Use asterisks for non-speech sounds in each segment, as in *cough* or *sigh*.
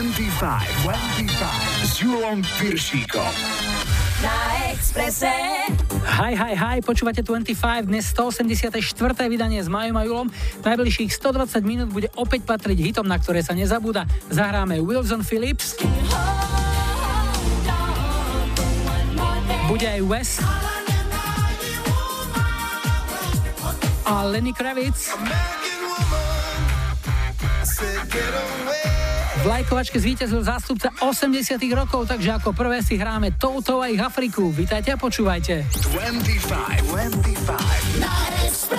25, 25 s Julom Piršíkom. Na Exprese. Hi, hi, hi, počúvate 25, dnes 184. vydanie s Majom a Julom. Najbližších 120 minút bude opäť patriť hitom, na ktoré sa nezabúda. Zahráme Wilson Phillips. Bude aj Wes. A Lenny Kravitz. V lajkovačke zvíťazil zástupca 80 rokov, takže ako prvé si hráme Touto a ich Afriku. Vítajte a počúvajte. 25, 25.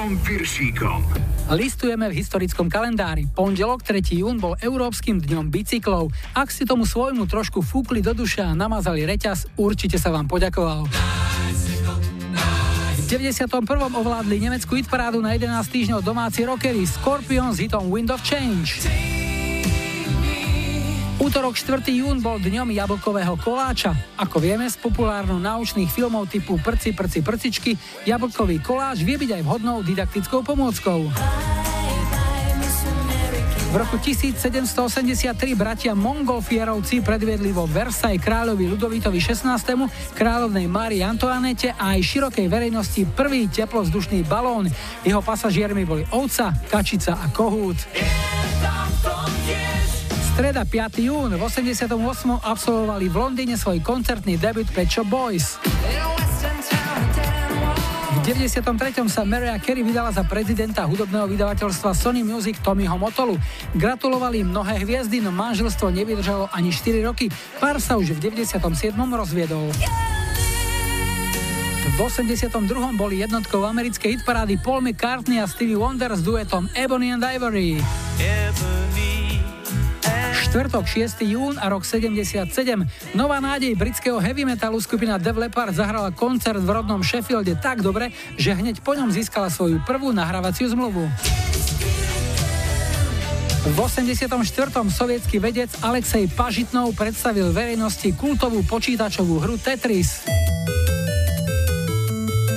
25 s Julom Piršíkom. Listujeme v historickom kalendári. Pondelok 3. jún bol Európskym dňom bicyklov. Ak si tomu svojmu trošku fúkli do duša a namazali reťaz, určite sa vám poďakoval. V 91. ovládli nemeckú hitparádu na 11 týždňov domáci rockery Scorpion s hitom Wind of Change. Útorok 4. jún bol dňom jablkového koláča. Ako vieme z populárno naučných filmov typu Prci, prci, prcičky, jablkový koláč vie byť aj vhodnou didaktickou pomôckou. V roku 1783 bratia Mongolfierovci predviedli vo Versailles kráľovi Ludovitovi XVI, kráľovnej Márii Antoanete a aj širokej verejnosti prvý teplozdušný balón. Jeho pasažiermi boli ovca, kačica a kohút. Streda 5. jún v 88. absolvovali v Londýne svoj koncertný debut Pet Shop Boys. V 93. sa Mariah Carey vydala za prezidenta hudobného vydavateľstva Sony Music Tommyho Motolu. Gratulovali mnohé hviezdy, no manželstvo nevydržalo ani 4 roky. Pár sa už v 97. rozviedol. V 82. boli jednotkou americkej hitparády Paul McCartney a Stevie Wonder s duetom Ebony and Ivory. Ebony Štvrtok 6. jún a rok 77. Nová nádej britského heavy metalu skupina Dev Leppard zahrala koncert v rodnom Sheffielde tak dobre, že hneď po ňom získala svoju prvú nahrávaciu zmluvu. V 84. sovietský vedec Alexej Pažitnov predstavil verejnosti kultovú počítačovú hru Tetris.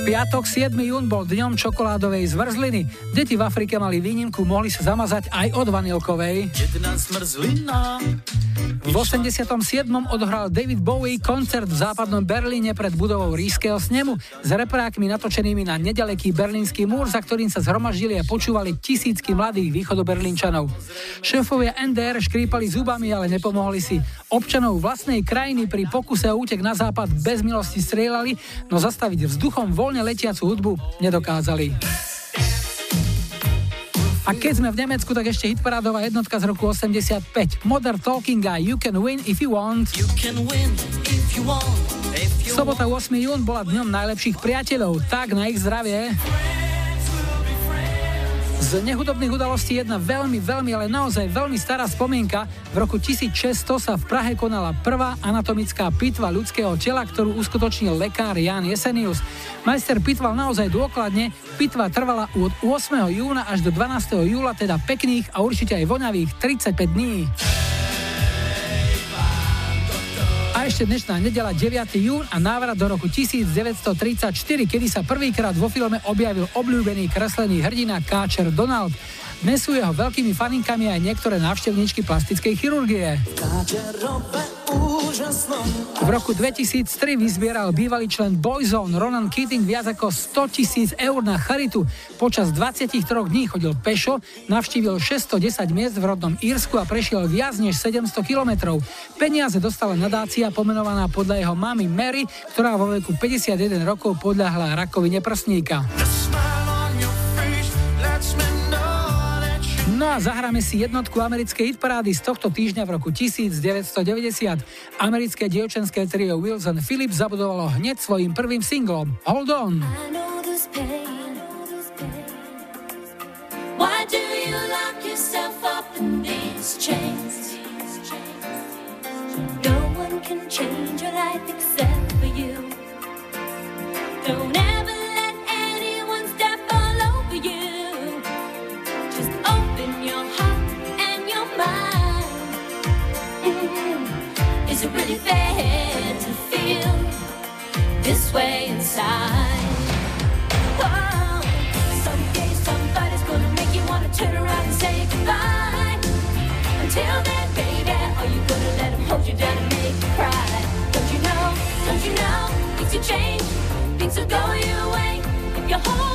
Piatok 7. jún bol dňom čokoládovej zmrzliny. Deti v Afrike mali výnimku, mohli sa zamazať aj od vanilkovej. V 87. odohral David Bowie koncert v západnom Berlíne pred budovou Rískeho snemu s reprákmi natočenými na nedaleký berlínsky múr, za ktorým sa zhromaždili a počúvali tisícky mladých východoberlínčanov. Šéfovia NDR škrípali zubami, ale nepomohli si. Občanov vlastnej krajiny pri pokuse o útek na západ bez milosti strieľali, no zastaviť vzduchom voľne letiacu hudbu nedokázali. A keď sme v Nemecku, tak ešte hitparádová jednotka z roku 85. Modern Talking Guy, You Can Win If You Want. You if you want, if you Sobota 8. jún bola dňom najlepších priateľov, tak na ich zdravie. Z nehudobných udalostí jedna veľmi, veľmi, ale naozaj veľmi stará spomienka. V roku 1600 sa v Prahe konala prvá anatomická pitva ľudského tela, ktorú uskutočnil lekár Jan Jesenius. Majster pitval naozaj dôkladne, pitva trvala od 8. júna až do 12. júla, teda pekných a určite aj voňavých 35 dní. Ešte dnešná nedela 9. jún a návrat do roku 1934, kedy sa prvýkrát vo filme objavil obľúbený kreslený hrdina Káčer Donald. Dnes sú jeho veľkými faninkami aj niektoré návštevníčky plastickej chirurgie. V roku 2003 vyzbieral bývalý člen Boyzone Ronan Keating viac ako 100 tisíc eur na charitu. Počas 23 dní chodil pešo, navštívil 610 miest v rodnom Írsku a prešiel viac než 700 kilometrov. Peniaze dostala nadácia pomenovaná podľa jeho mamy Mary, ktorá vo veku 51 rokov podľahla rakovine prsníka. No a zahráme si jednotku americkej hitparády z tohto týždňa v roku 1990. Americké dievčenské trio Wilson Phillips zabudovalo hneď svojim prvým singlom Hold On. No change your life except for you. Don't to feel this way inside? Oh, somebody's gonna make you wanna turn around and say goodbye. Until then, baby, are you gonna let hold you down and make you cry? Don't you know, don't you know, things will change, things will go your way if you hold.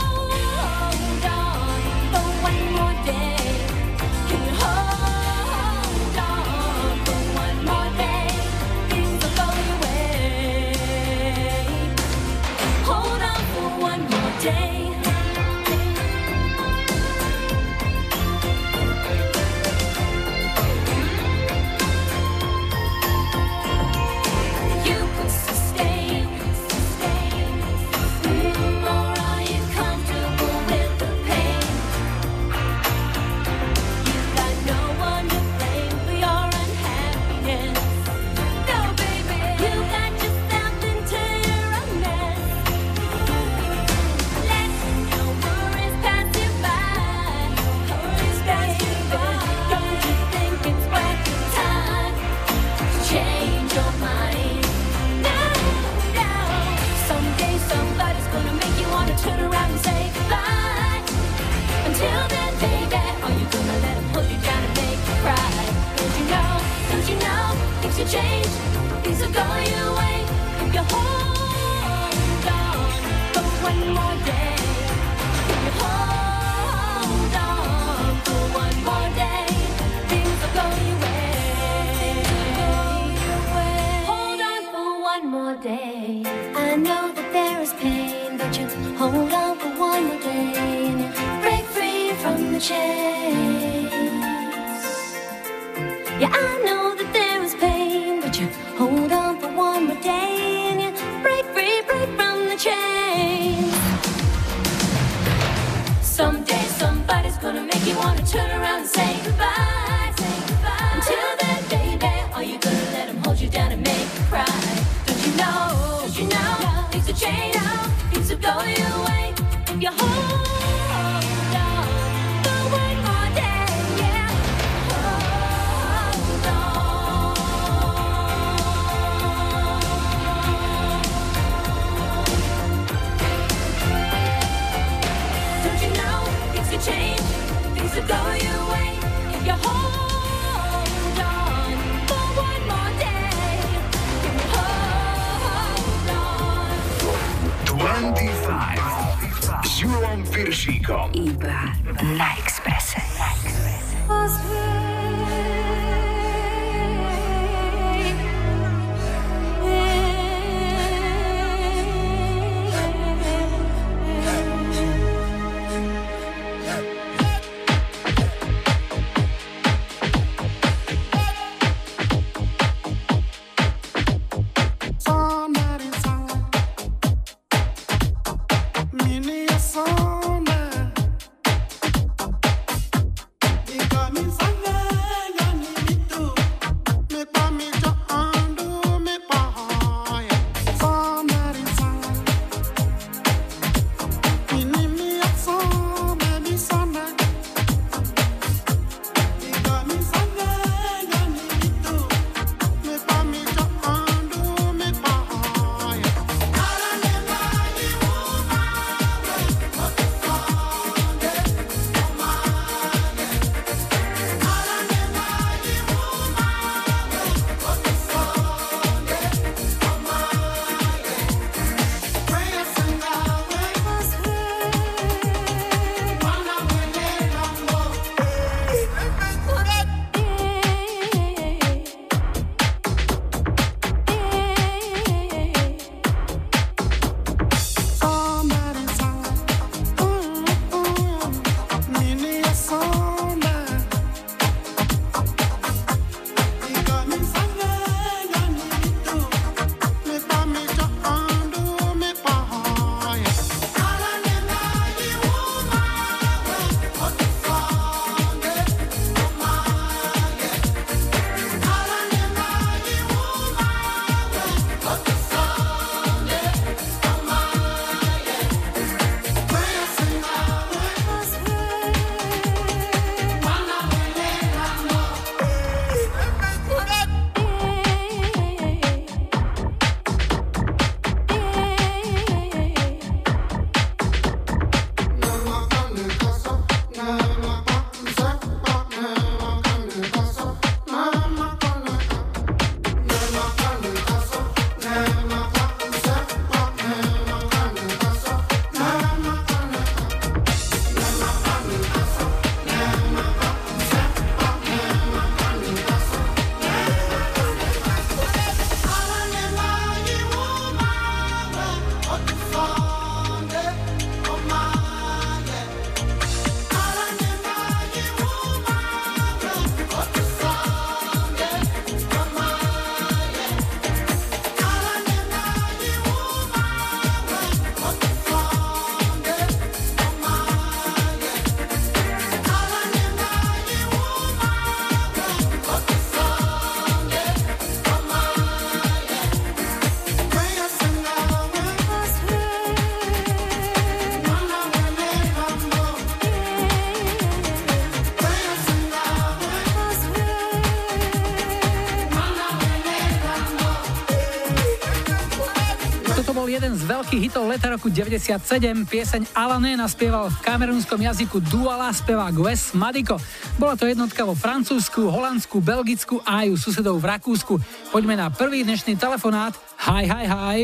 Z veľkých hitov leta roku 97. Pieseň Alané naspieval v kamerúnskom jazyku Duala spevák Wes Madiko. Bola to jednotka vo Francúzsku, Holandsku, Belgicku a aj u susedov v Rakúsku. Poďme na prvý dnešný telefonát. Hi, hi, hi.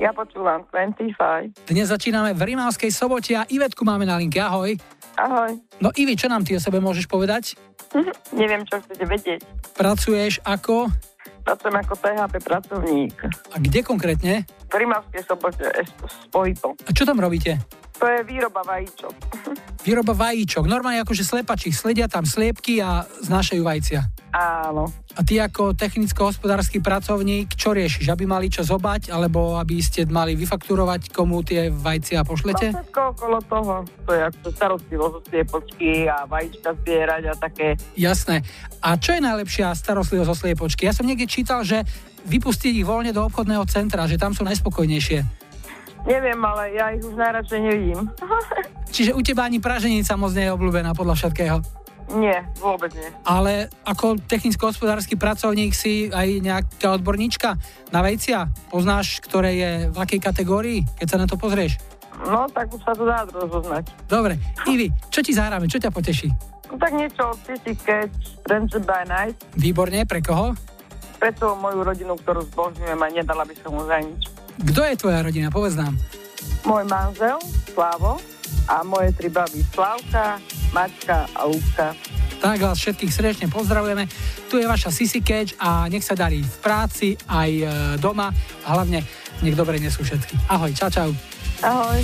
Ja počúvam 25. Dnes začíname v Rimavskej sobote a Ivetku máme na linke. Ahoj. Ahoj. No Ivi, čo nám ty o sebe môžeš povedať? *laughs* Neviem, čo chcete vedieť. Pracuješ ako? Pracujem ako PHP pracovník. A kde konkrétne? V Rimavskej sobote s pohybom. A čo tam robíte? To je výroba vajíčok. *laughs* Výroba vajíčok. Normálne akože slepači sledia tam sliepky a znášajú vajcia. Áno. A ty ako technicko-hospodársky pracovník, čo riešiš? Aby mali čo zobať, alebo aby ste mali vyfakturovať, komu tie vajcia pošlete? No všetko okolo toho. To je ako starostlivosť o sliepočky a vajíčka zbierať a také. Jasné. A čo je najlepšia starostlivosť o sliepočky? Ja som niekde čítal, že vypustiť ich voľne do obchodného centra, že tam sú najspokojnejšie. Neviem, ale ja ich už najradšej nevidím. *laughs* Čiže u teba ani praženica moc nie je obľúbená podľa všetkého? Nie, vôbec nie. Ale ako technicko-hospodársky pracovník si aj nejaká odborníčka na vejcia? Poznáš, ktoré je v akej kategórii, keď sa na to pozrieš? No, tak už sa to dá rozoznať. Dobre. Ivi, čo ti zahráme? Čo ťa poteší? No, tak niečo od Sissy Catch, by Night. Výborne, pre koho? Pre tú moju rodinu, ktorú zbožňujem a nedala by som mu za nič. Kto je tvoja rodina? Povedz nám. Môj manžel, Slavo, a moje tri baby, Slavka, Maťka a Lúbka. Tak vás všetkých srdečne pozdravujeme. Tu je vaša Sisi Catch a nech sa darí v práci aj e, doma a hlavne nech dobre nesú všetky. Ahoj, čau, čau. Ahoj.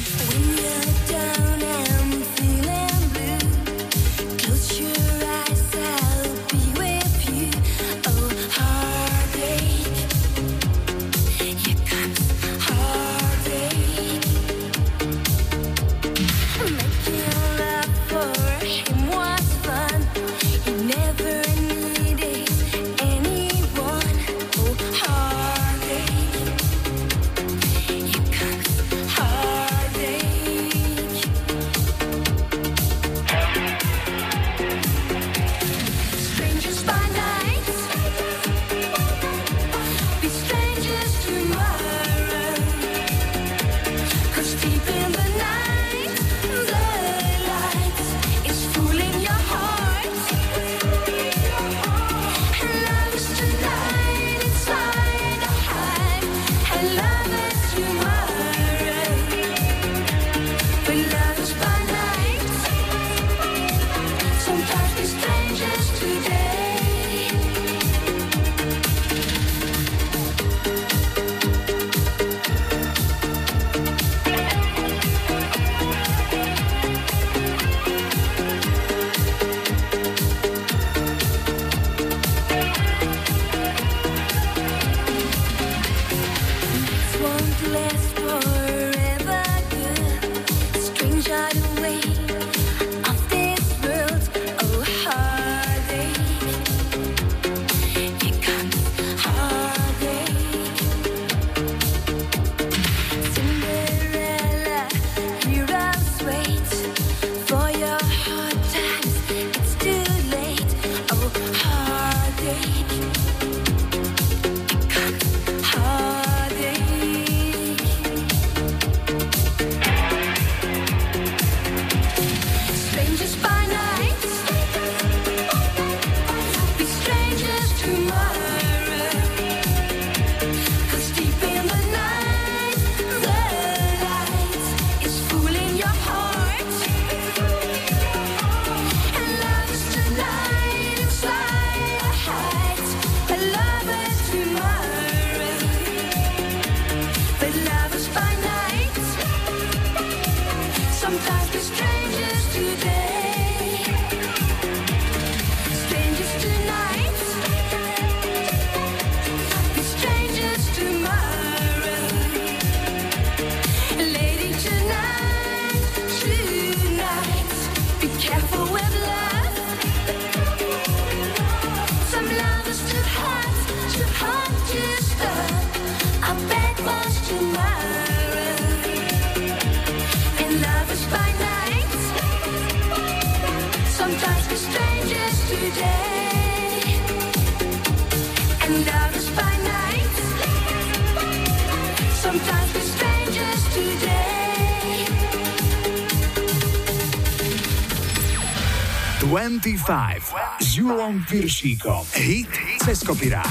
25 s Julom Piršíkom. Hit cez kopirát.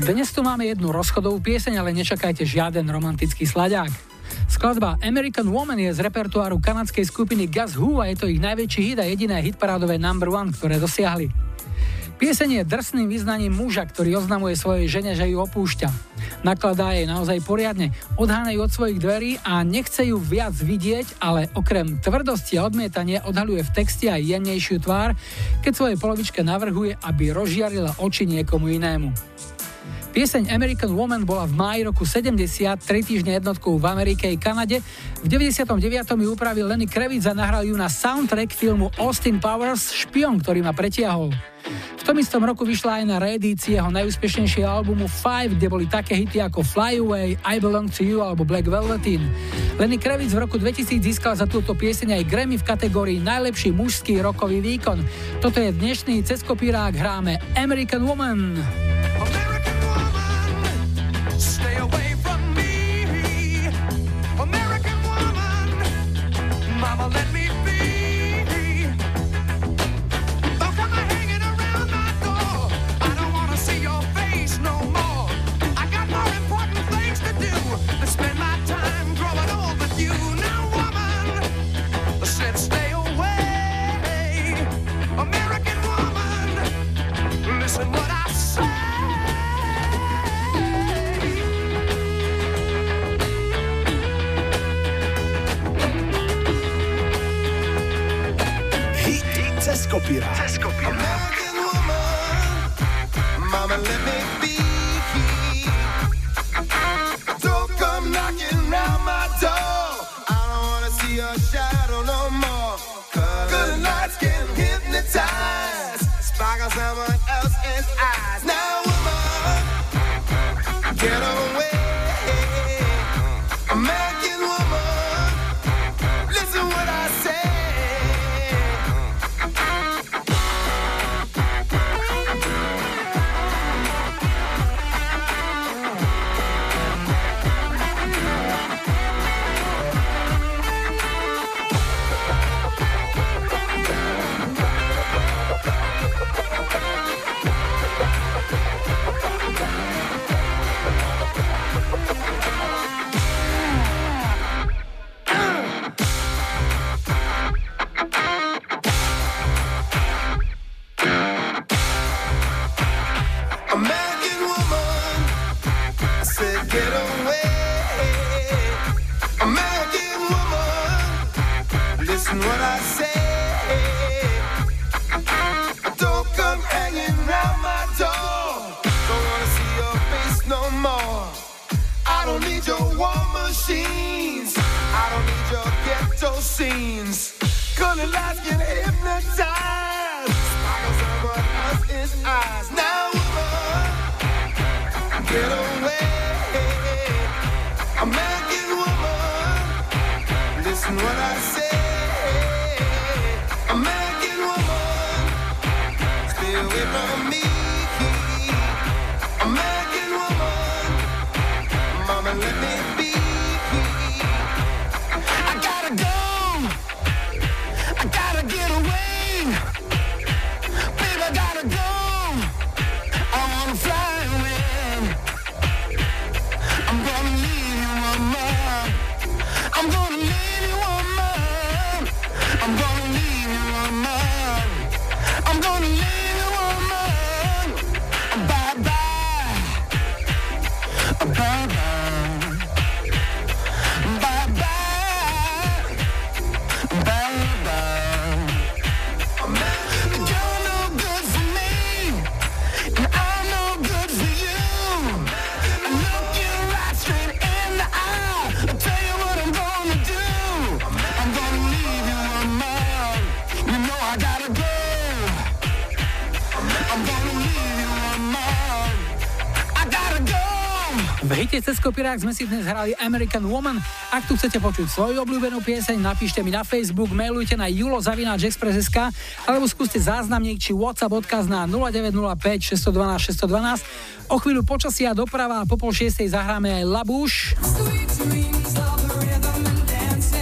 Dnes tu máme jednu rozchodovú pieseň, ale nečakajte žiaden romantický slaďák. Skladba American Woman je z repertoáru kanadskej skupiny Gus Who a je to ich najväčší hit a jediné hitparádové number one, ktoré dosiahli. Pieseň je drsným vyznaním muža, ktorý oznamuje svojej žene, že ju opúšťa. Nakladá jej naozaj poriadne, odháňajú od svojich dverí a nechce ju viac vidieť, ale okrem tvrdosti a odmietania odhaluje v texte aj jemnejšiu tvár, keď svojej polovičke navrhuje, aby rozžiarila oči niekomu inému. Pieseň American Woman bola v máji roku 70 3 týždne jednotkou v Amerike i Kanade. V 99. ju upravil Lenny Kravitz a nahral ju na soundtrack filmu Austin Powers Špion, ktorý ma pretiahol. V tom istom roku vyšla aj na reedícii jeho najúspešnejšieho albumu Five, kde boli také hity ako Fly Away, I Belong to You alebo Black Velveteen. Lenny Kravitz v roku 2000 získal za túto pieseň aj Grammy v kategórii najlepší mužský rokový výkon. Toto je dnešný ceskopírák, hráme American Woman. cez Pirák sme si dnes hrali American Woman. Ak tu chcete počuť svoju obľúbenú pieseň, napíšte mi na Facebook, mailujte na julozavináčexpress.sk alebo skúste záznamník či WhatsApp odkaz na 0905 612 612. O chvíľu počasia doprava a po pol šiestej zahráme aj Labuš.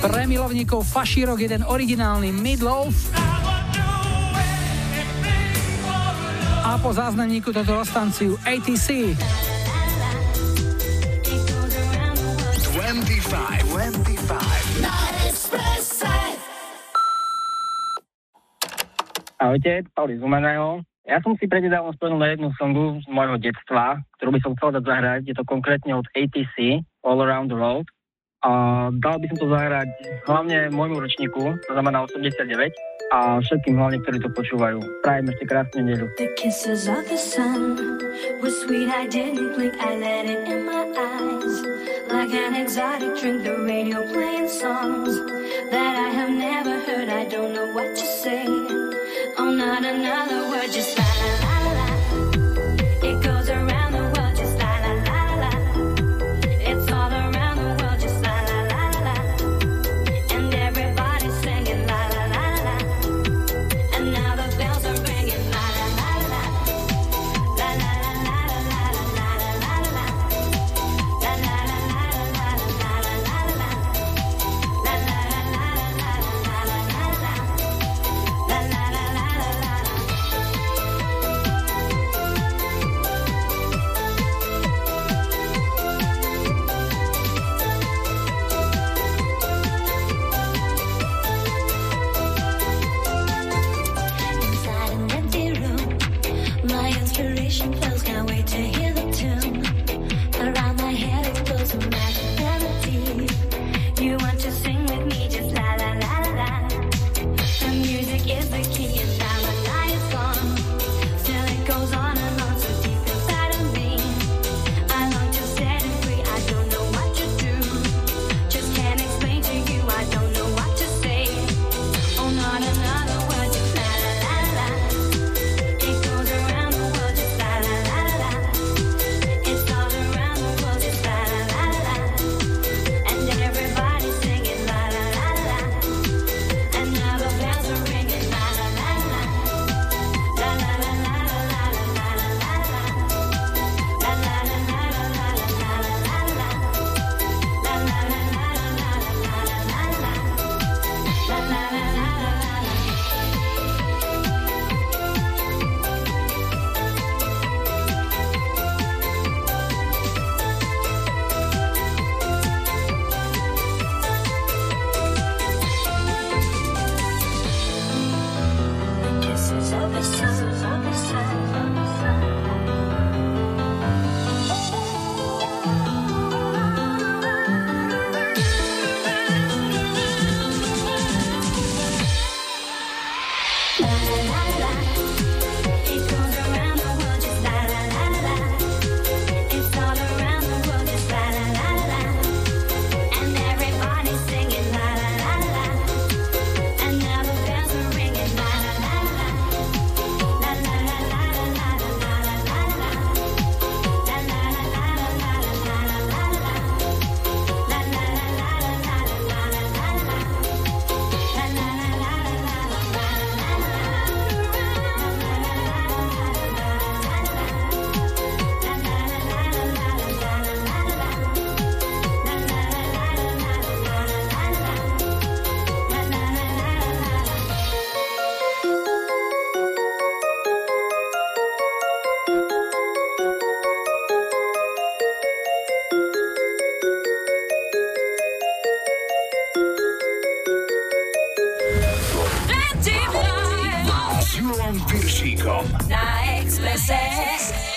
Pre milovníkov fašírok jeden originálny Midloaf. A po záznamníku toto roztanciu ATC. Ahojte, Pauli Zumaného. Ja som si prednedávno spomenul na jednu songu z môjho detstva, ktorú by som chcel dať zahrať. Je to konkrétne od ATC, All Around the World. A dal by som to zahrať hlavne môjmu ročníku, to znamená 89, a všetkým hlavne, ktorí to počúvajú. Prajem ešte krásne nedelu. Like an exotic drink, the radio playing songs that I have never heard, I don't know what to say. not another word, just Tiborom Piršíkom. Na Expresse.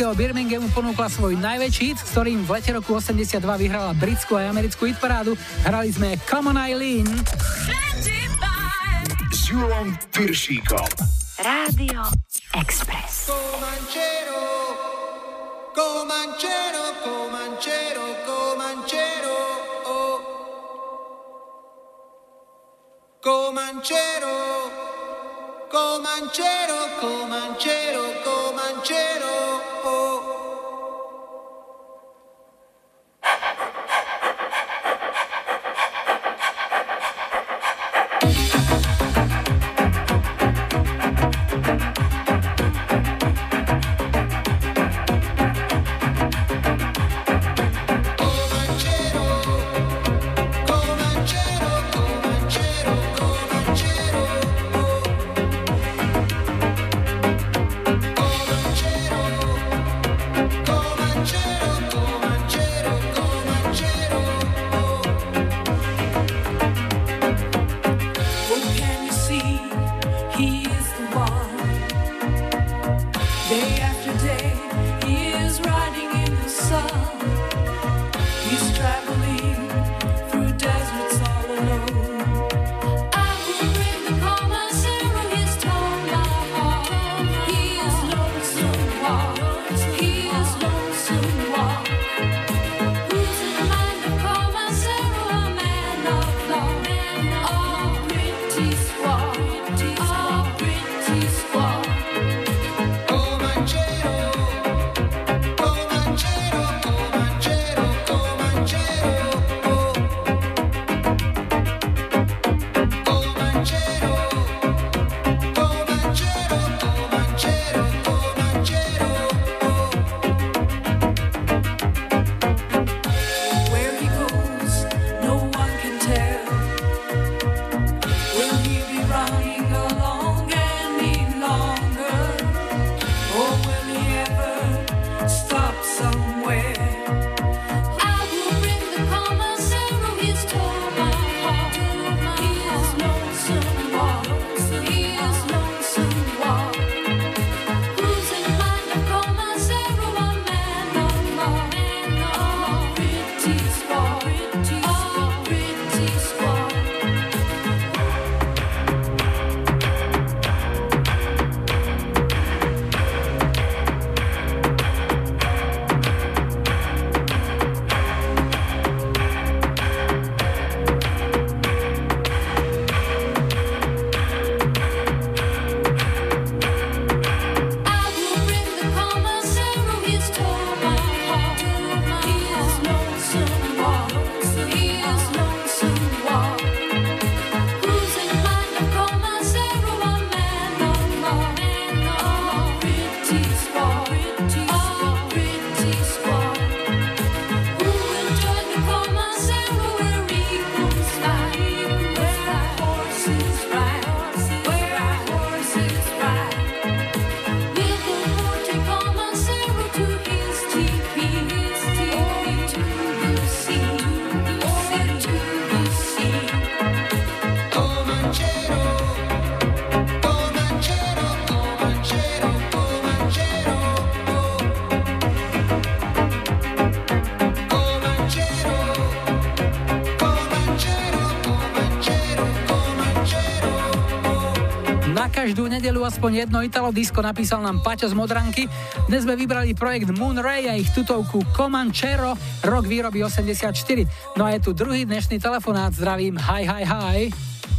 Britského Birminghamu ponúkla svoj najväčší hit, s ktorým v lete roku 82 vyhrala britskú a americkú hitparádu. Hrali sme Come on Eileen. S Julom Piršíkom. Nedelu aspoň jedno Italo Disco napísal nám Paťo z Modranky. Dnes sme vybrali projekt Moon Ray a ich tutovku Comanchero, rok výroby 84. No a je tu druhý dnešný telefonát. Zdravím, hi, hi, hi.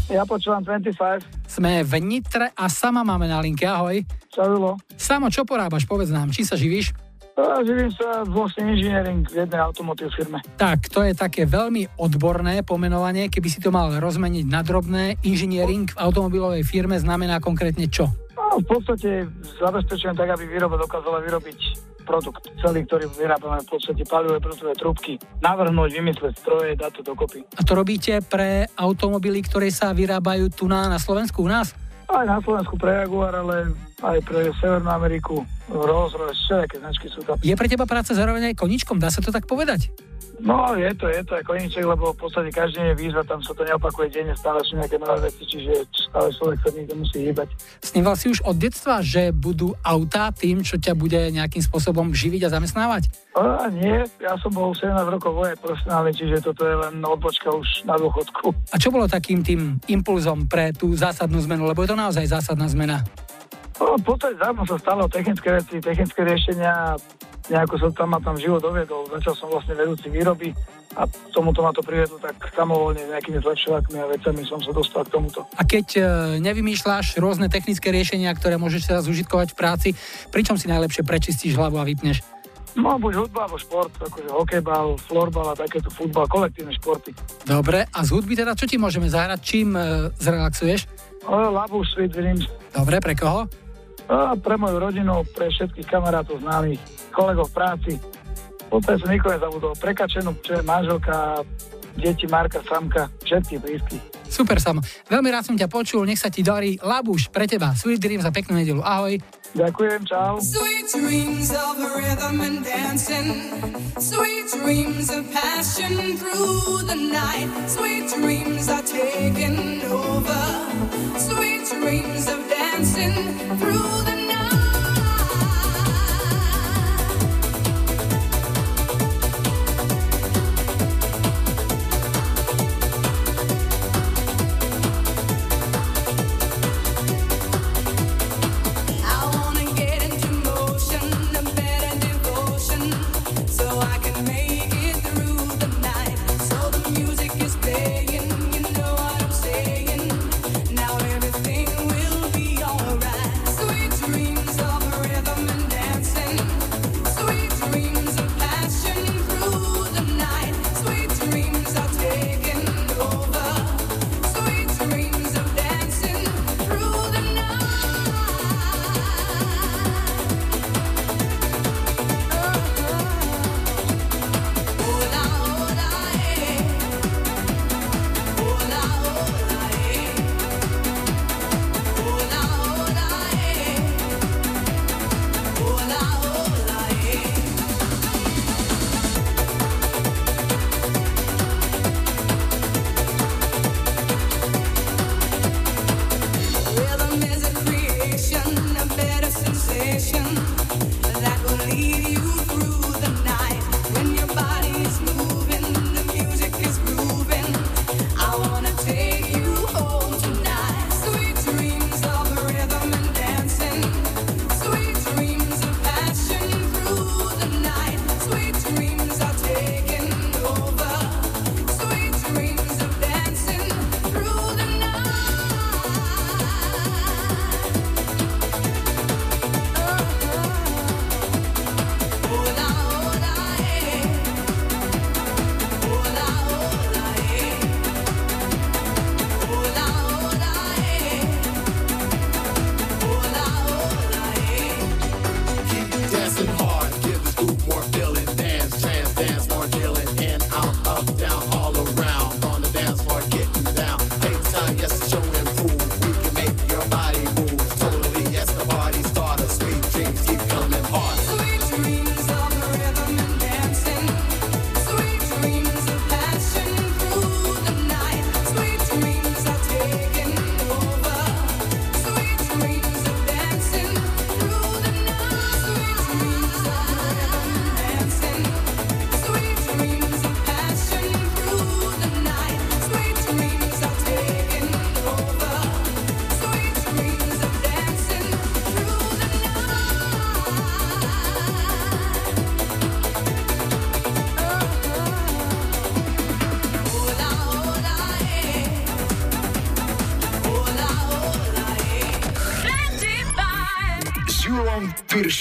Ja počúvam 25. Sme v Nitre a sama máme na linke. Ahoj. Čo bylo? Samo, čo porábaš? Povedz nám, či sa živíš? A živím sa vlastne inžiniering v jednej automotív firme. Tak, to je také veľmi odborné pomenovanie. Keby si to mal rozmeniť na drobné, inžiniering v automobilovej firme znamená konkrétne čo? No, v podstate zabezpečujem tak, aby výroba dokázala vyrobiť produkt celý, ktorý vyrábame v podstate palivové prútové trúbky, navrhnúť, vymysleť stroje, dať to dokopy. A to robíte pre automobily, ktoré sa vyrábajú tu na, na Slovensku u nás? Aj na Slovensku pre Jaguar, ale aj pre Severnú Ameriku, Rolls Royce, všetké značky sú tam. Je pre teba práca zároveň aj koničkom, dá sa to tak povedať? No, je to, je to aj koníček, lebo v podstate každý deň je výzva, tam sa to neopakuje denne, stále sú nejaké nové veci, čiže stále človek sa niekde musí hýbať. Sníval si už od detstva, že budú autá tým, čo ťa bude nejakým spôsobom živiť a zamestnávať? A nie, ja som bol 17 rokov vojak profesionálny, čiže toto je len odbočka už na dôchodku. A čo bolo takým tým impulzom pre tú zásadnú zmenu? Lebo je to naozaj zásadná zmena. No, v podstate zájmo sa stalo technické veci, technické riešenia, nejako som tam ma tam život doviedol. Začal som vlastne vedúci výroby a tomuto ma to privedlo tak samovolne nejakými zlepšovákmi a vecami som sa dostal k tomuto. A keď e, nevymýšľaš rôzne technické riešenia, ktoré môžeš teraz užitkovať v práci, pričom si najlepšie prečistíš hlavu a vypneš? No, buď hudba, alebo šport, akože hokejbal, florbal a takéto futbal, kolektívne športy. Dobre, a z hudby teda čo ti môžeme zahrať? Čím e, zrelaxuješ? O, Labu, Sweet Dreams. Dobre, pre koho? A pre moju rodinu, pre všetkých kamarátov, známych, kolegov v práci. Podstate som nikoho nezabudol. Prekačenú, čo je manželka, deti Marka, Samka, všetky blízky. Super, Samo. Veľmi rád som ťa počul, nech sa ti darí. Labuš, pre teba. Sweet Dreams za peknú nedelu. Ahoj. Ďakujem, čau. Sweet dreams of rhythm and dancing. Sweet dreams of passion through the night. Sweet dreams are taking over. Sweet dreams of dancing through the night.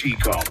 Piršíkom.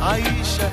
Aisha.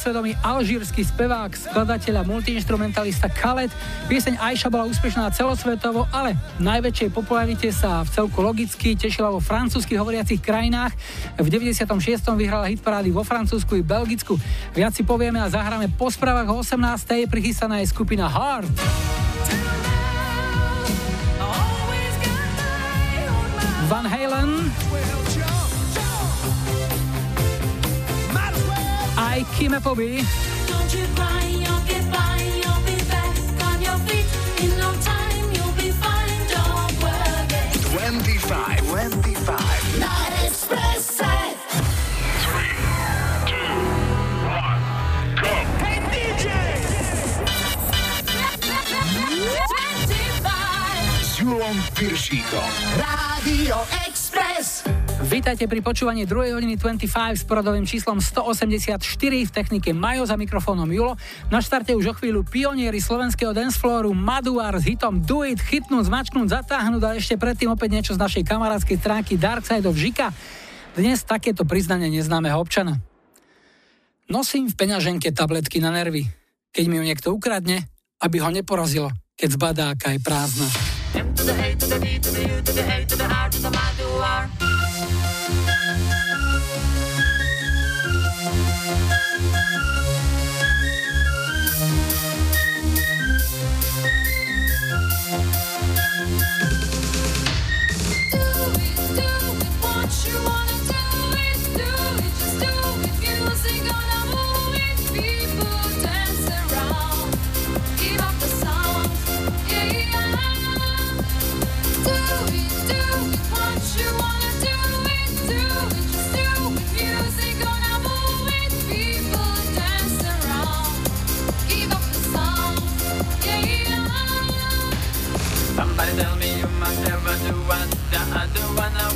Svedomí alžírsky spevák, skladateľ a multiinstrumentalista Khaled. Pieseň Aisha bola úspešná celosvetovo, ale najväčšej popularite sa v celku logicky tešila vo francúzskych hovoriacich krajinách. V 96. vyhrala hitparády vo Francúzsku i Belgicku. Viac si povieme a zahráme po správach o 18. prichystaná je skupina Heart. I Kim Appleby. Vítajte pri počúvaní 2. hodiny 25 s poradovým číslom 184 v technike Majo za mikrofónom Julo. Na štarte už o chvíľu pionieri slovenského danceflooru Maduar s hitom Do It, chytnúť, zmačknúť, zatáhnuť a ešte predtým opäť niečo z našej kamarádskej stránky Dark Side of Žika. Dnes takéto priznanie neznámeho občana. Nosím v peňaženke tabletky na nervy. Keď mi ju niekto ukradne, aby ho neporazilo, keď zbadáka je prázdna. To the A to the D to the U to the A to the R to the Maduar.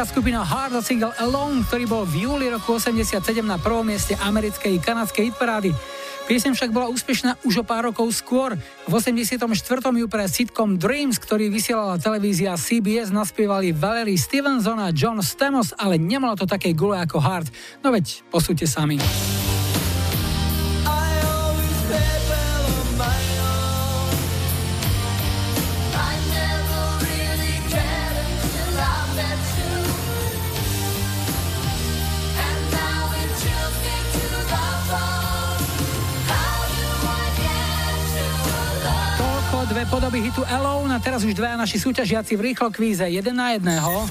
Britská skupina Hard a single Alone, ktorý bol v júli roku 87 na prvom mieste americkej i kanadskej hitparády. Piesem však bola úspešná už o pár rokov skôr. V 84. ju pre sitcom Dreams, ktorý vysielala televízia CBS, naspievali Valerie Stevenson a John Stamos, ale nemalo to také gule ako Hard. No veď, posúďte sami. Podoby hitu Alone a teraz už dvaja naši súťažiaci v rýchlo kvíze, jeden na jedného.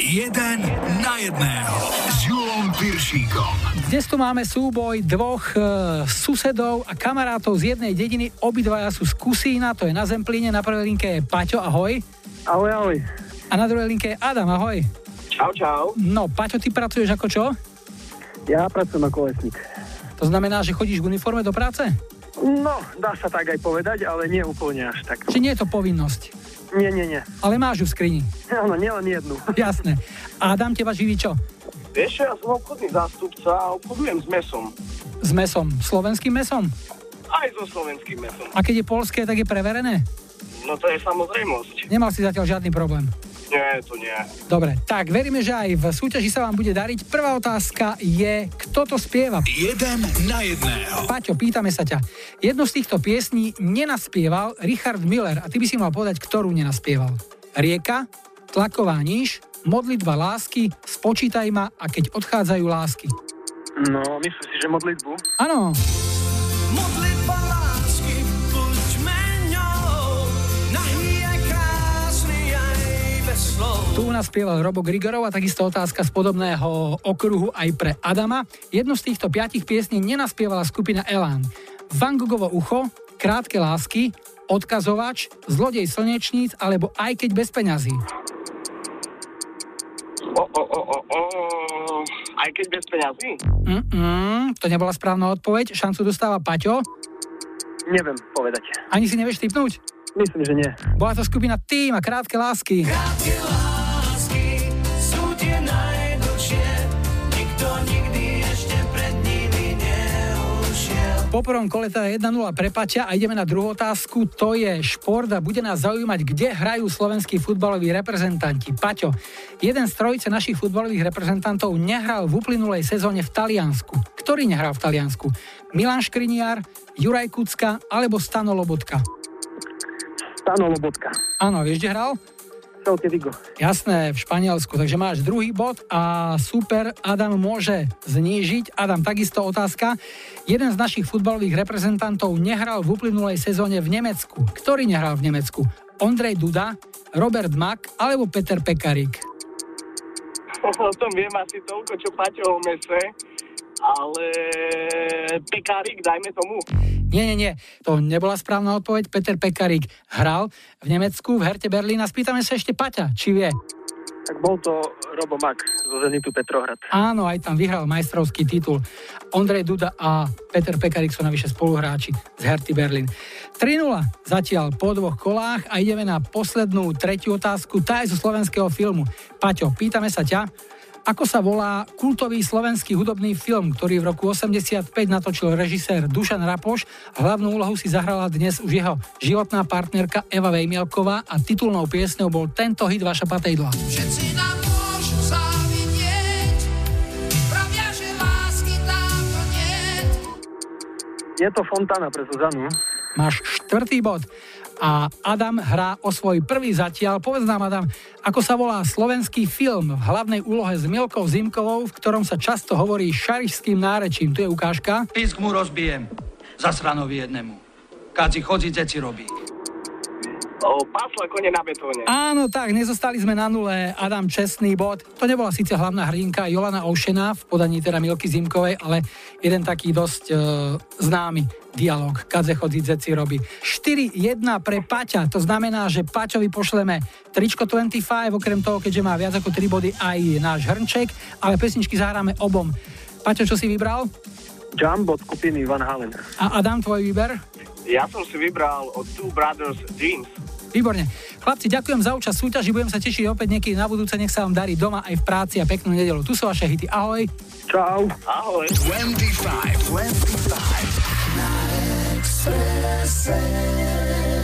Jeden na jedného s Julom Piršíkom. Dnes tu máme súboj dvoch e, susedov a kamarátov z jednej dediny. Obidvaja sú z Kusína, to je na Zemplíne. Na prvej linke je Paťo, ahoj. Ahoj, ahoj. A na druhej linke je Adam, ahoj. Čau, čau. No, Paťo, ty pracuješ ako čo? Ja pracujem ako lesník. To znamená, že chodíš v uniforme do práce? No, dá sa tak aj povedať, ale nie úplne až tak. Či nie je to povinnosť? Nie, nie, nie. Ale máš ju v skrini. Áno, nielen jednu. *laughs* Jasné. A Adam, teba živí čo? Vieš, ja som obchodný zástupca a obchodujem s mesom. S mesom. Slovenským mesom? Aj so slovenským mesom. A keď je polské, tak je preverené? No to je samozrejmosť. Nemal si zatiaľ žiadny problém. Nie, to nie. Dobre, tak veríme, že aj v súťaži sa vám bude dariť. Prvá otázka je, kto to spieva? Jeden na jedného. Paťo, pýtame sa ťa. Jednu z týchto piesní nenaspieval Richard Miller a ty by si mal povedať, ktorú nenaspieval. Rieka, Tlaková níž, Modlitba lásky, Spočítaj ma a keď odchádzajú lásky. No, myslím si, že modlitbu. Áno, Modlitba tu nás spieval Robo Grigorov a takisto otázka z podobného okruhu aj pre Adama. Jednu z týchto piatich piesní nenaspievala skupina Elán. Van Goghovo ucho, Krátke lásky, Odkazovač, Zlodej slnečníc alebo Aj keď bez peňazí. O, o, o, o, o, aj keď bez peňazí? Mm-mm, to nebola správna odpoveď, šancu dostáva Paťo. Neviem povedať. Ani si nevieš typnúť? Myslím, že nie. Bola to skupina Tým a Krátke lásky. Krátke lásky Po prvom kole teda 1-0 pre Paťa a ideme na druhú otázku. To je šport a bude nás zaujímať, kde hrajú slovenskí futbaloví reprezentanti. Paťo, jeden z trojice našich futbalových reprezentantov nehral v uplynulej sezóne v Taliansku. Ktorý nehral v Taliansku? Milan Škriniar, Juraj Kucka alebo Stano Lobotka? Stano Lobotka. Áno, vieš, kde hral? Celte Vigo. Jasné, v Španielsku. Takže máš druhý bod a super, Adam môže znížiť. Adam, takisto otázka. Jeden z našich futbalových reprezentantov nehral v uplynulej sezóne v Nemecku. Ktorý nehral v Nemecku? Ondrej Duda, Robert Mak alebo Peter Pekarík? O tom viem asi toľko, čo Paťo o mese, ale pekárik, dajme tomu. Nie, nie, nie. To nebola správna odpoveď. Peter Pekarík hral v Nemecku, v Herte Berlína. Spýtame sa ešte Paťa, či vie. Tak bol to Robo Mak zo Zenitu Petrohrad. Áno, aj tam vyhral majstrovský titul. Ondrej Duda a Peter Pekarik sú navyše spoluhráči z Herty Berlin. 3-0 zatiaľ po dvoch kolách a ideme na poslednú tretiu otázku. Tá je zo slovenského filmu. Paťo, pýtame sa ťa, ako sa volá kultový slovenský hudobný film, ktorý v roku 85 natočil režisér Dušan Rapoš. Hlavnú úlohu si zahrala dnes už jeho životná partnerka Eva Vejmielková a titulnou piesňou bol tento hit Vaša patejdla. Všetci nám môžu závidieť, pravia, že lásky dávno niet. Je to Fontana pre Zuzanu. Máš štvrtý bod a Adam hrá o svoj prvý zatiaľ. Povedz nám, Adam, ako sa volá slovenský film v hlavnej úlohe s Milkou Zimkovou, v ktorom sa často hovorí šarišským nárečím. Tu je ukážka. Pisk mu rozbijem, zasranovi jednému. Káci chodzi, ci robí. O, kone na betóne. Áno, tak, nezostali sme na nule. Adam čestný bod. To nebola síce hlavná hrdinka Jolana Oušená v podaní teda Milky Zimkovej, ale jeden taký dosť e, známy dialog. Kadze chodí, zeci robí. 4-1 pre Paťa, to znamená, že Paťovi pošleme tričko 25, okrem toho, keďže má viac ako 3 body aj náš hrnček, ale pesničky zahráme obom. Paťo, čo si vybral? Jumbo od skupiny Van Halen. A Adam, tvoj výber? Ja som si vybral od Two Brothers Jeans. Výborne. Chlapci, ďakujem za účasť súťaži, budem sa tešiť opäť niekedy na budúce, nech sa vám darí doma aj v práci a peknú nedelu. Tu sú vaše hity. Ahoj. Čau. Ahoj. 25, 25.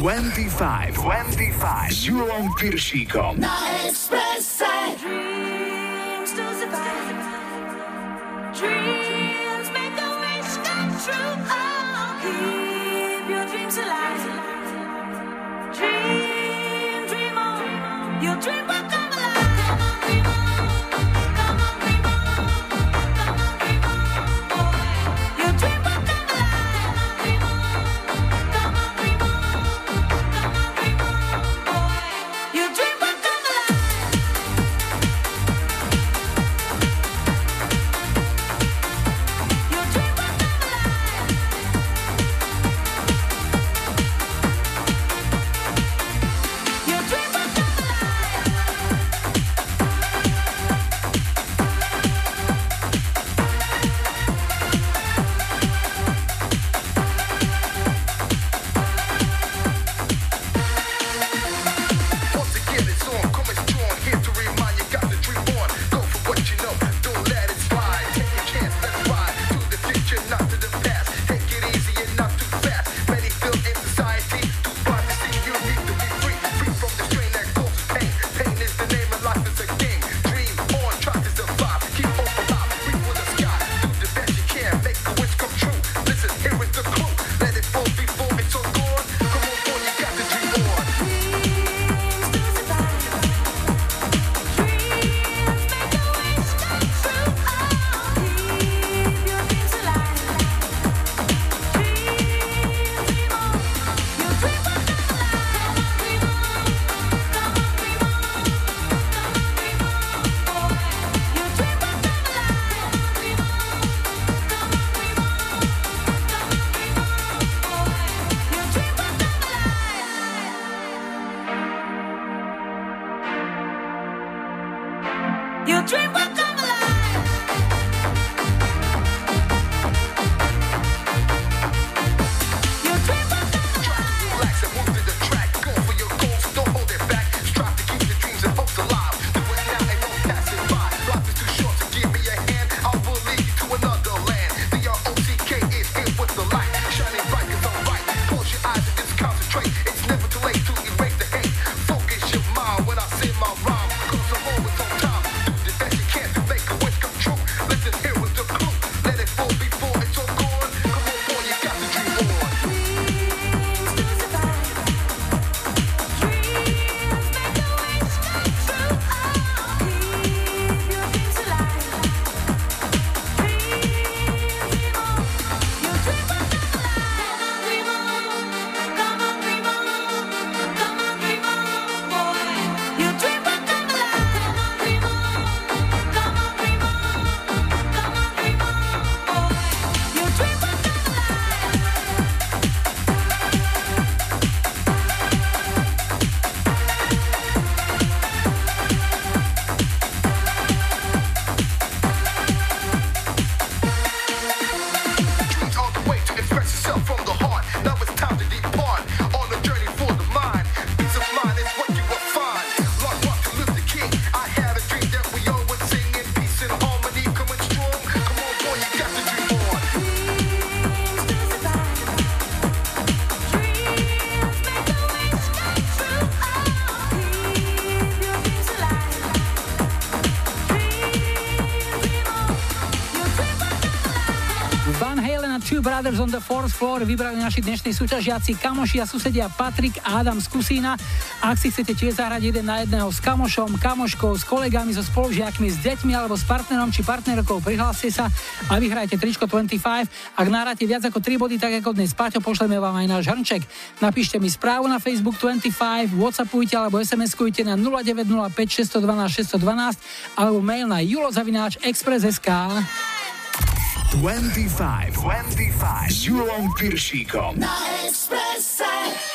25. 25. Z Jurą Na Express. Fourth Floor vybrali naši dnešní súťažiaci kamoši a susedia Patrik a Adam z Kusína. Ak si chcete tiež zahrať jeden na jedného s kamošom, kamoškou, s kolegami, so spolužiakmi, s deťmi alebo s partnerom či partnerkou, prihláste sa a vyhrajte tričko 25. Ak nahráte viac ako 3 body, tak ako dnes Paťo, pošleme vám aj náš hrnček. Napíšte mi správu na Facebook 25, Whatsappujte alebo SMS-kujte na 0905 612 612 alebo mail na julozavináč.express.sk. 25, 25 s Julom Piršíkom. Na Expresse.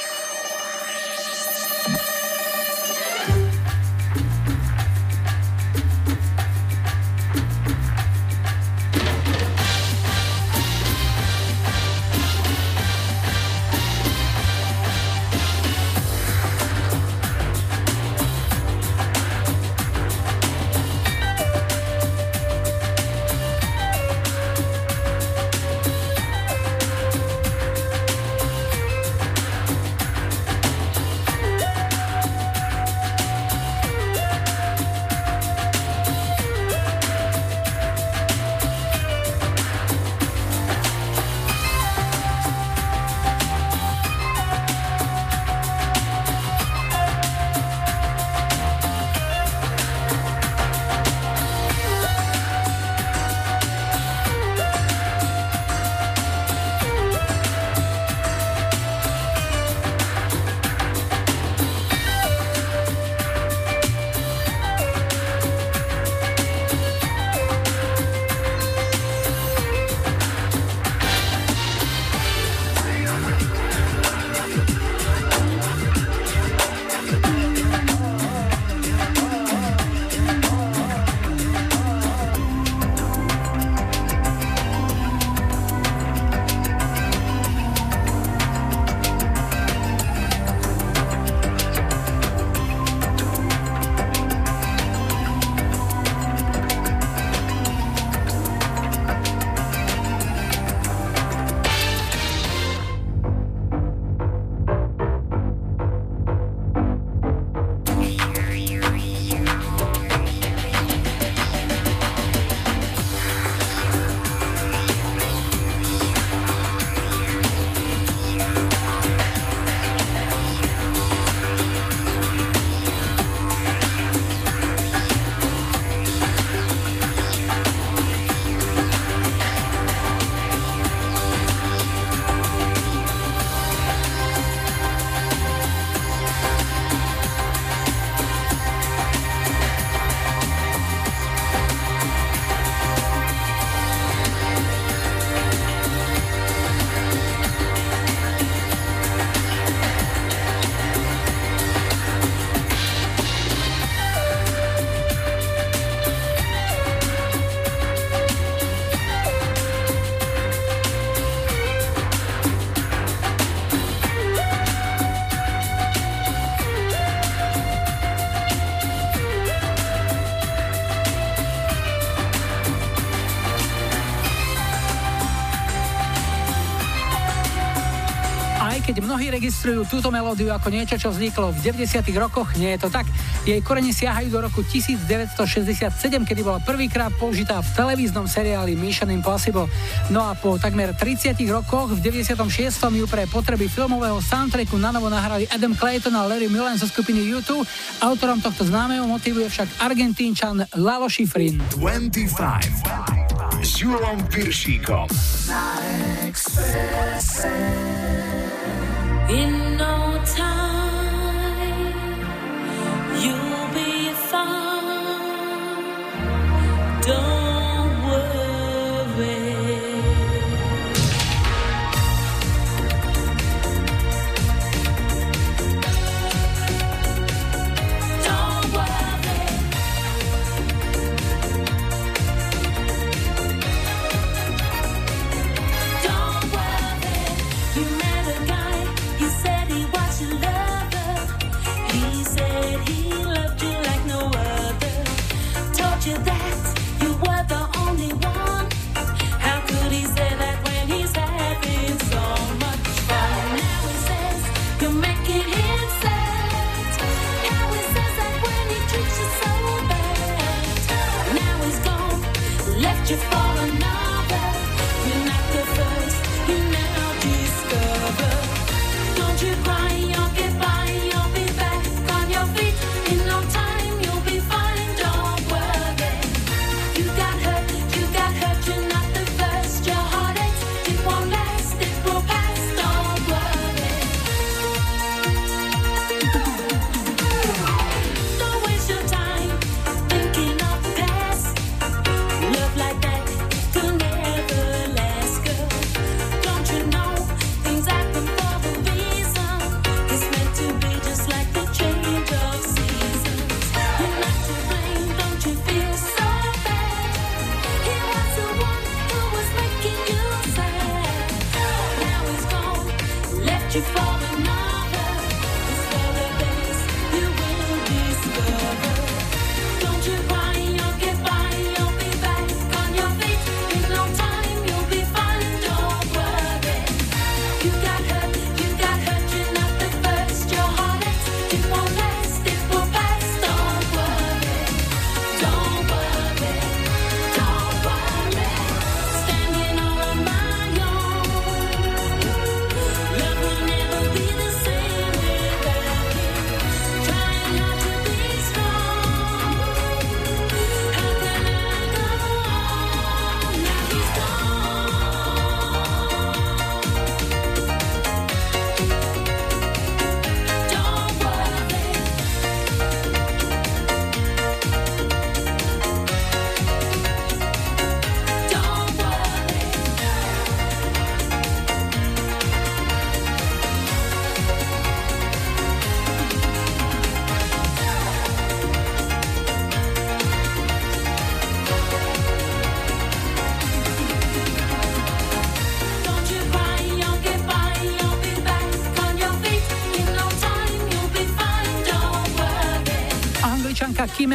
Registrujú túto melódiu ako niečo, čo vzniklo v 90. rokoch, nie je to tak. Jej korene siahajú do roku 1967, kedy bola prvýkrát použitá v televíznom seriáli Mission Impossible. No a po takmer 30 rokoch v 96. ju pre potreby filmového soundtracku na novo nahrali Adam Clayton a Larry Mullen zo skupiny U2. Autorom tohto známeho motivu je však Argentínčan Lalo Schifrin. 25 s Julom Piršíkom. In no time,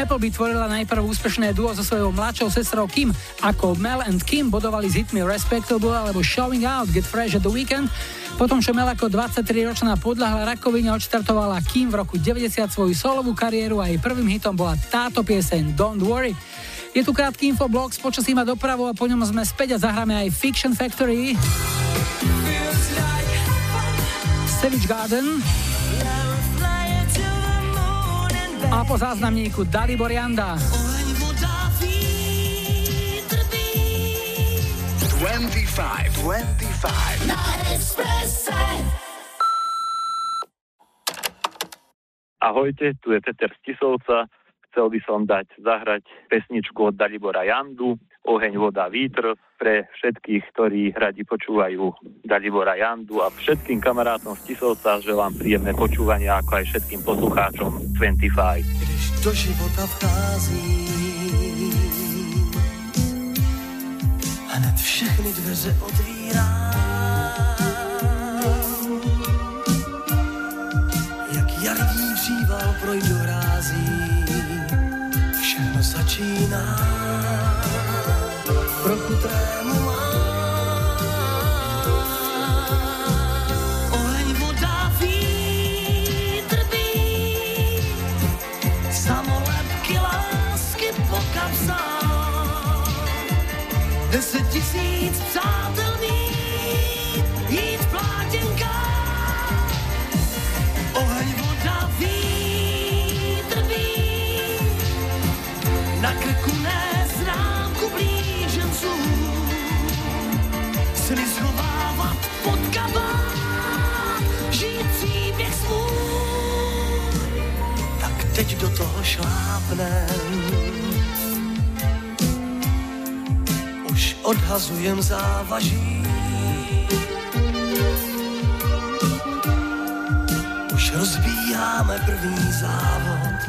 Appleby tvorila najprv úspešné duo so svojou mladšou sestrou Kim. Ako Mel and Kim bodovali s hitmi Respectable alebo Showing Out, Get Fresh at the Weekend. Potom, čo Mel ako 23-ročná podľahla rakovine, odštartovala Kim v roku 90 svoju solovú kariéru a jej prvým hitom bola táto pieseň Don't Worry. Je tu krátky infoblog s počasím a dopravou a po ňom sme späť a zahráme aj Fiction Factory, Savage Garden po záznamníku Dalibor Janda. 25, 25. Na Expresse. Ahojte, tu je Peter Stisovca. Chcel by som dať zahrať pesničku od Dalibora Jandu, Oheň, voda, vítr, pre všetkých, ktorí radi počúvajú Dalibora Jandu a všetkým kamarátom z Tisovca želám príjemné počúvanie, ako aj všetkým poslucháčom 25. do života vchází. Hned všechny dveře otvírá. Jak jarní příval projdu rází, všechno začíná. Trochu trému má. Oheň, voda, vítr bí, samolepky lásky po kapsách. Deset tisíc přátel do toho šlápnem. Už odhazujem závaží. Už rozbíháme první závod.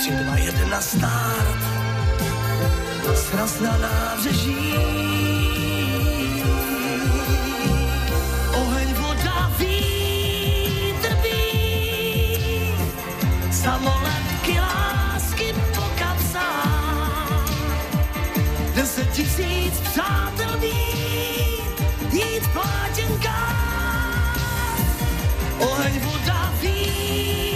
Tři, dva, jedna, start. Sraz na nábřeží. Samolepky lásky po kapsách. Deset tisíc přátel mít, jít v plátěnkách. Oheň, voda, vítr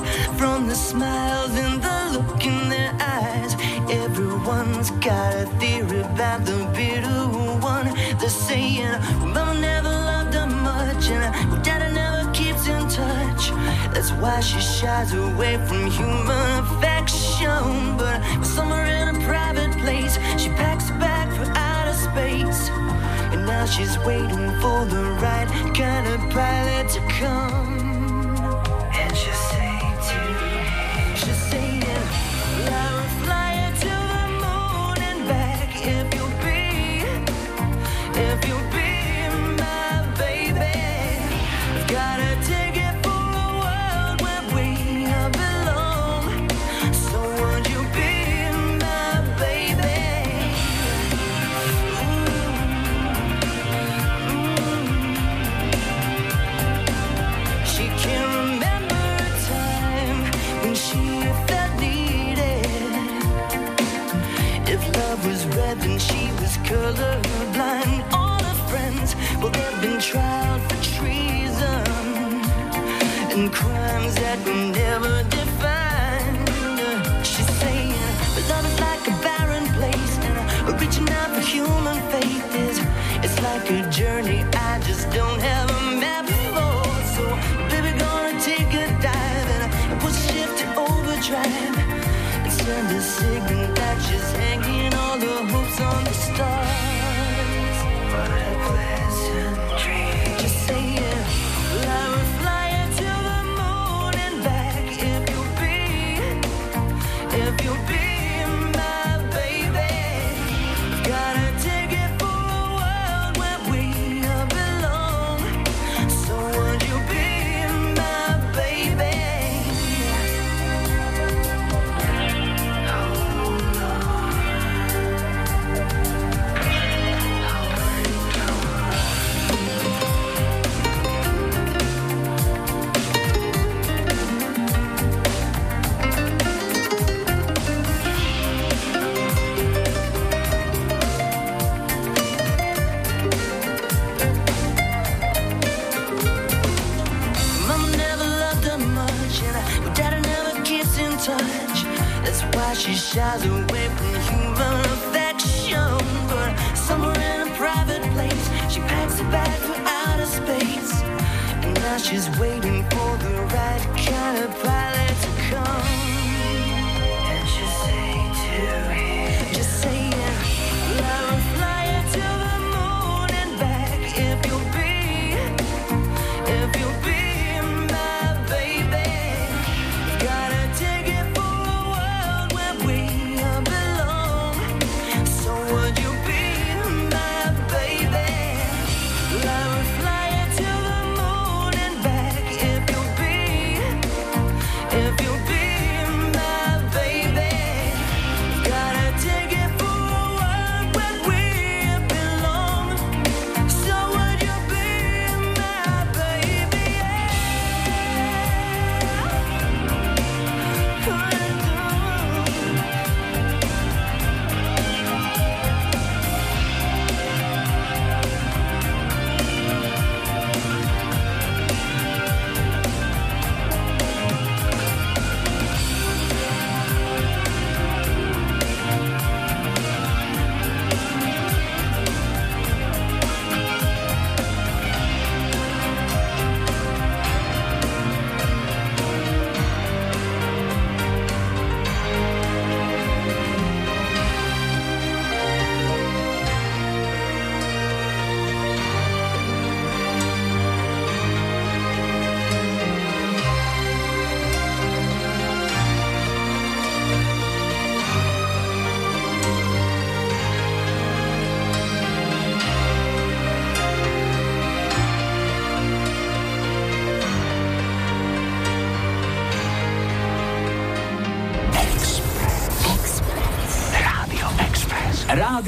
from the smiles and the look in their eyes. Everyone's got a theory about the bitter one. They're saying, Mama never loved her much, and Daddy never keeps in touch. That's why she shies away from human affection. But somewhere in a private place, she packs a bag for outer space. And now she's waiting for the right kind of pilot to come.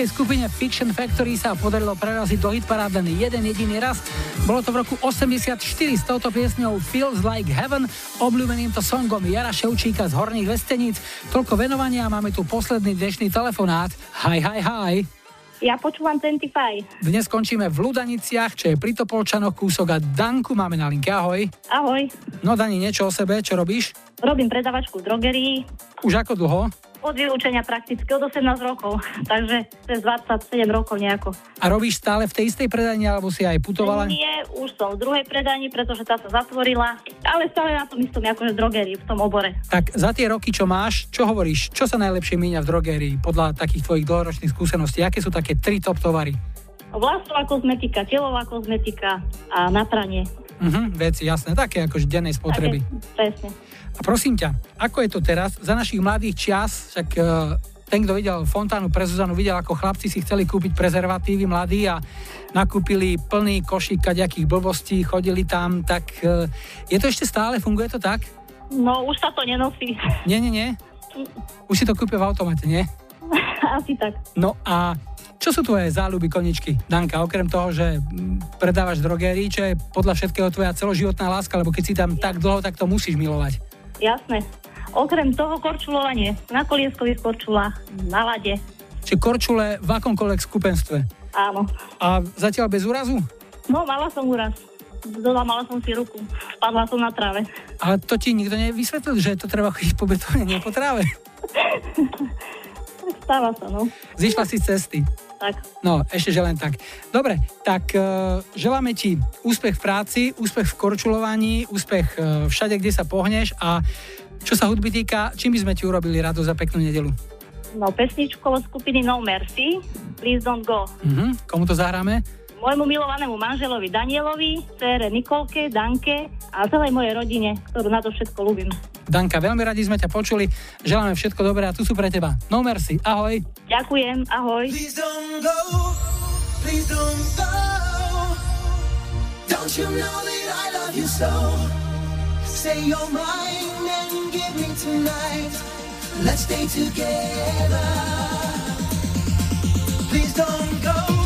škótskej skupine Fiction Factory sa podarilo preraziť do hitparád len jeden jediný raz. Bolo to v roku 84 s touto piesňou Feels Like Heaven, obľúbeným to songom Jara Ševčíka z Horných Vesteníc. Toľko venovania máme tu posledný dnešný telefonát. Hi, hi, hi. Ja počúvam 25. Dnes skončíme v Ludaniciach, čo je pri Topolčanoch kúsok a Danku máme na linke. Ahoj. Ahoj. No Dani, niečo o sebe, čo robíš? Robím predavačku v drogerii Už ako dlho? Od vylúčenia prakticky od 18 rokov, *laughs* takže cez 27 rokov nejako. A robíš stále v tej istej predajni, alebo si aj putovala? Nie, už som v druhej predani, pretože tá sa zatvorila, ale stále na tom istom akože drogerii v tom obore. Tak za tie roky, čo máš, čo hovoríš? Čo sa najlepšie míňa v drogérii podľa takých tvojich dlhoročných skúseností? Aké sú také tri top tovary? Vlasová kozmetika, telová kozmetika a na pranie. Mhm, veci, jasné, také akože dennej spotreby. Presne. A prosím ťa, ako je to teraz? Za našich mladých čias, však e, ten, kto videl Fontánu pre Zuzanu, videl, ako chlapci si chceli kúpiť prezervatívy mladí a nakúpili plný košík kaďakých blbostí, chodili tam, tak e, je to ešte stále, funguje to tak? No, už sa to nenosí. Nie, nie, nie. Už si to kúpil v automate, nie? *laughs* Asi tak. No a čo sú tvoje záľuby koničky, Danka, okrem toho, že predávaš drogérii, čo je podľa všetkého tvoja celoživotná láska, lebo keď si tam tak dlho, tak to musíš milovať. Jasné. Okrem toho korčulovanie na kolieskových korčulách, na lade. Čiže korčule v akomkoľvek skupenstve. Áno. A zatiaľ bez úrazu? No, mala som úraz. Dolamala som si ruku. Spadla som na tráve. Ale to ti nikto nevysvetlil, že to treba chodiť po betóne, nie po tráve. *laughs* Stáva sa, no. Zišla si z cesty tak. No, ešte že len tak. Dobre, tak uh, želáme ti úspech v práci, úspech v korčulovaní, úspech uh, všade, kde sa pohneš a čo sa hudby týka, čím by sme ti urobili rado za peknú nedelu? No, pesničkou skupiny No Mercy, Please Don't Go. Mhm, komu to zahráme? môjmu milovanému manželovi Danielovi, cére Nikolke, Danke a celej mojej rodine, ktorú na to všetko ľúbim. Danka, veľmi radi sme ťa počuli, želáme všetko dobré a tu sú pre teba. No merci, ahoj. Ďakujem, ahoj. Please don't go, please Say you're mine and give me tonight. Let's stay together. Please don't go.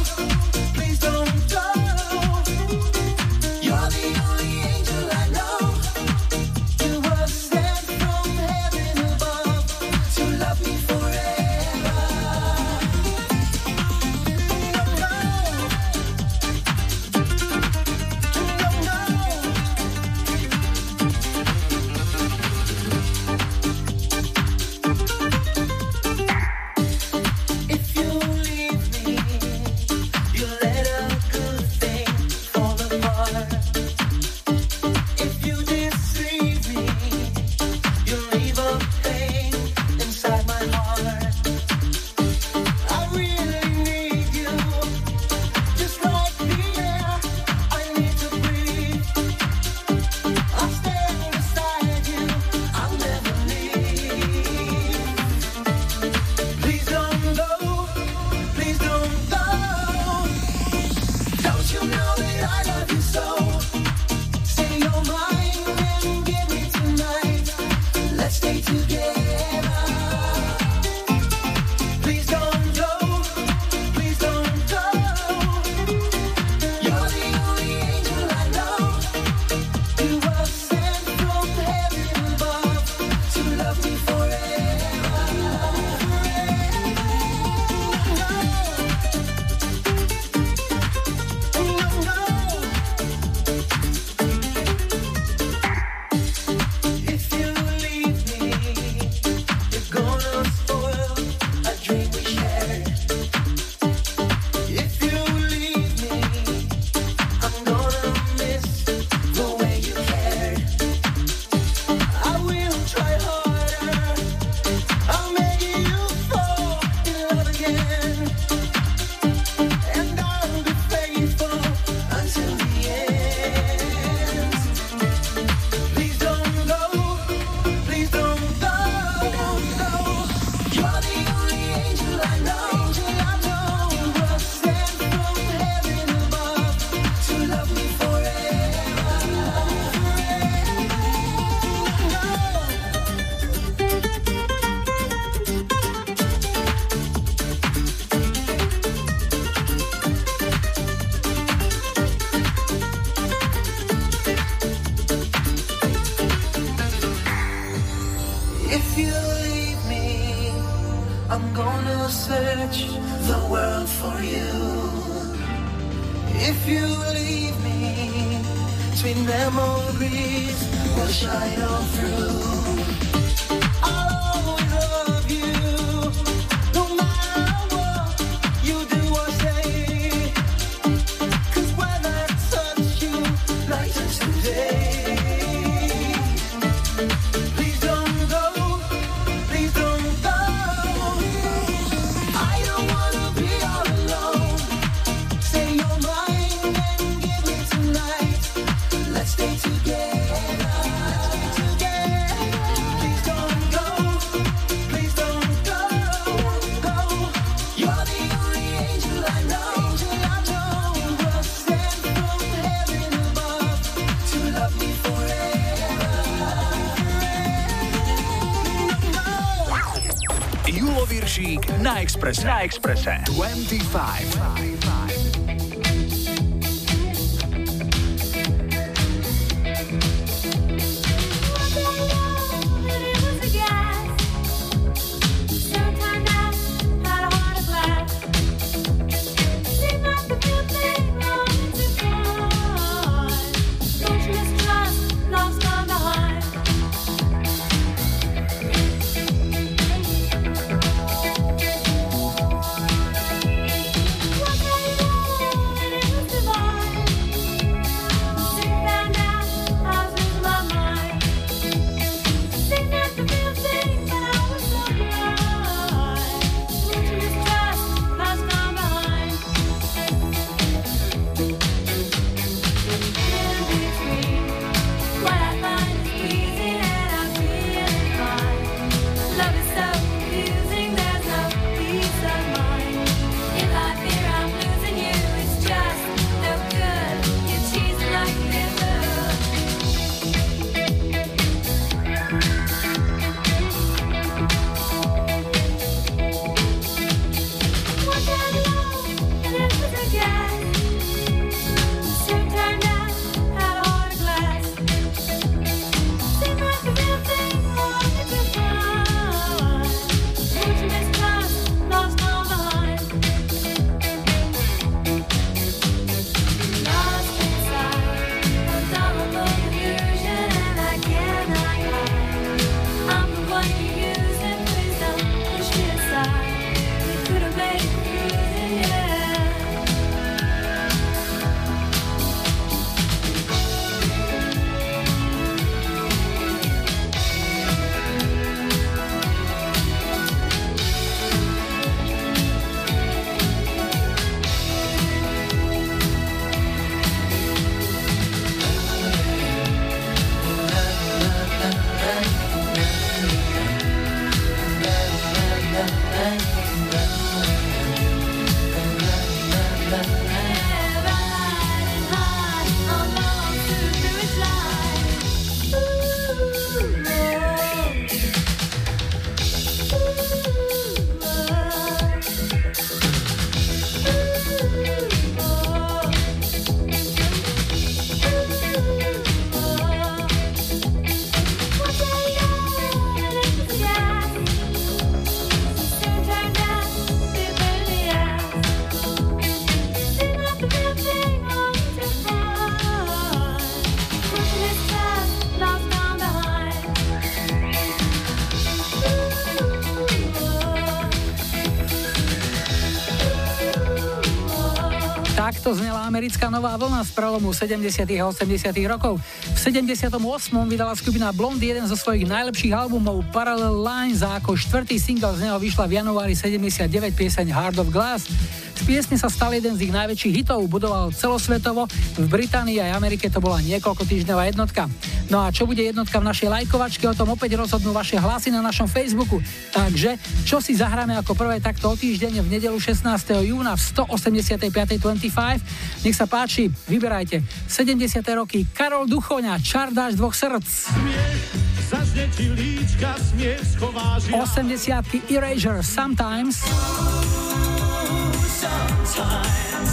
Expressa. Na Expressa. 25. americká nová vlna z prelomu 70. a 80. rokov. V 78. vydala skupina Blond jeden zo svojich najlepších albumov Parallel Lines a ako štvrtý single z neho vyšla v januári 79 pieseň Heart of Glass. Z piesne sa stal jeden z ich najväčších hitov, budoval celosvetovo, v Británii aj Amerike to bola niekoľko týždňová jednotka. No a čo bude jednotka v našej lajkovačke, o tom opäť rozhodnú vaše hlasy na našom Facebooku. Takže, čo si zahráme ako prvé takto o týždeň v nedelu 16. júna v 185.25. Nech sa páči, vyberajte. 70. roky Karol Duchoňa, Čardáš dvoch srdc. Zažne ti líčka, smiech schováš 80. Erasure Sometimes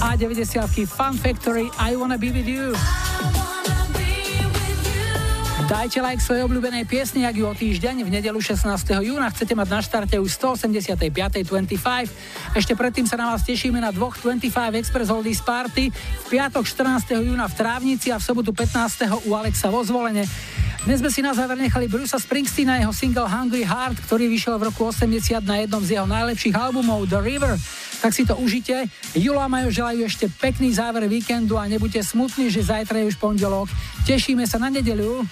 a 90. Fun Factory I Wanna Be With You. Dajte like svojej obľúbenej piesni, ak ju o týždeň v nedelu 16. júna chcete mať na štarte už 185.25. Ešte predtým sa na vás tešíme na dvoch 25 Express Oldies Party v piatok 14. júna v Trávnici a v sobotu 15. u Alexa vo zvolenie. Dnes sme si na záver nechali Brusa Springsteena jeho single Hungry Heart, ktorý vyšiel v roku 80 na jednom z jeho najlepších albumov The River. Tak si to užite. Julo a Majo želajú ešte pekný záver víkendu a nebuďte smutní, že zajtra je už pondelok. Tešíme sa na nedeľu.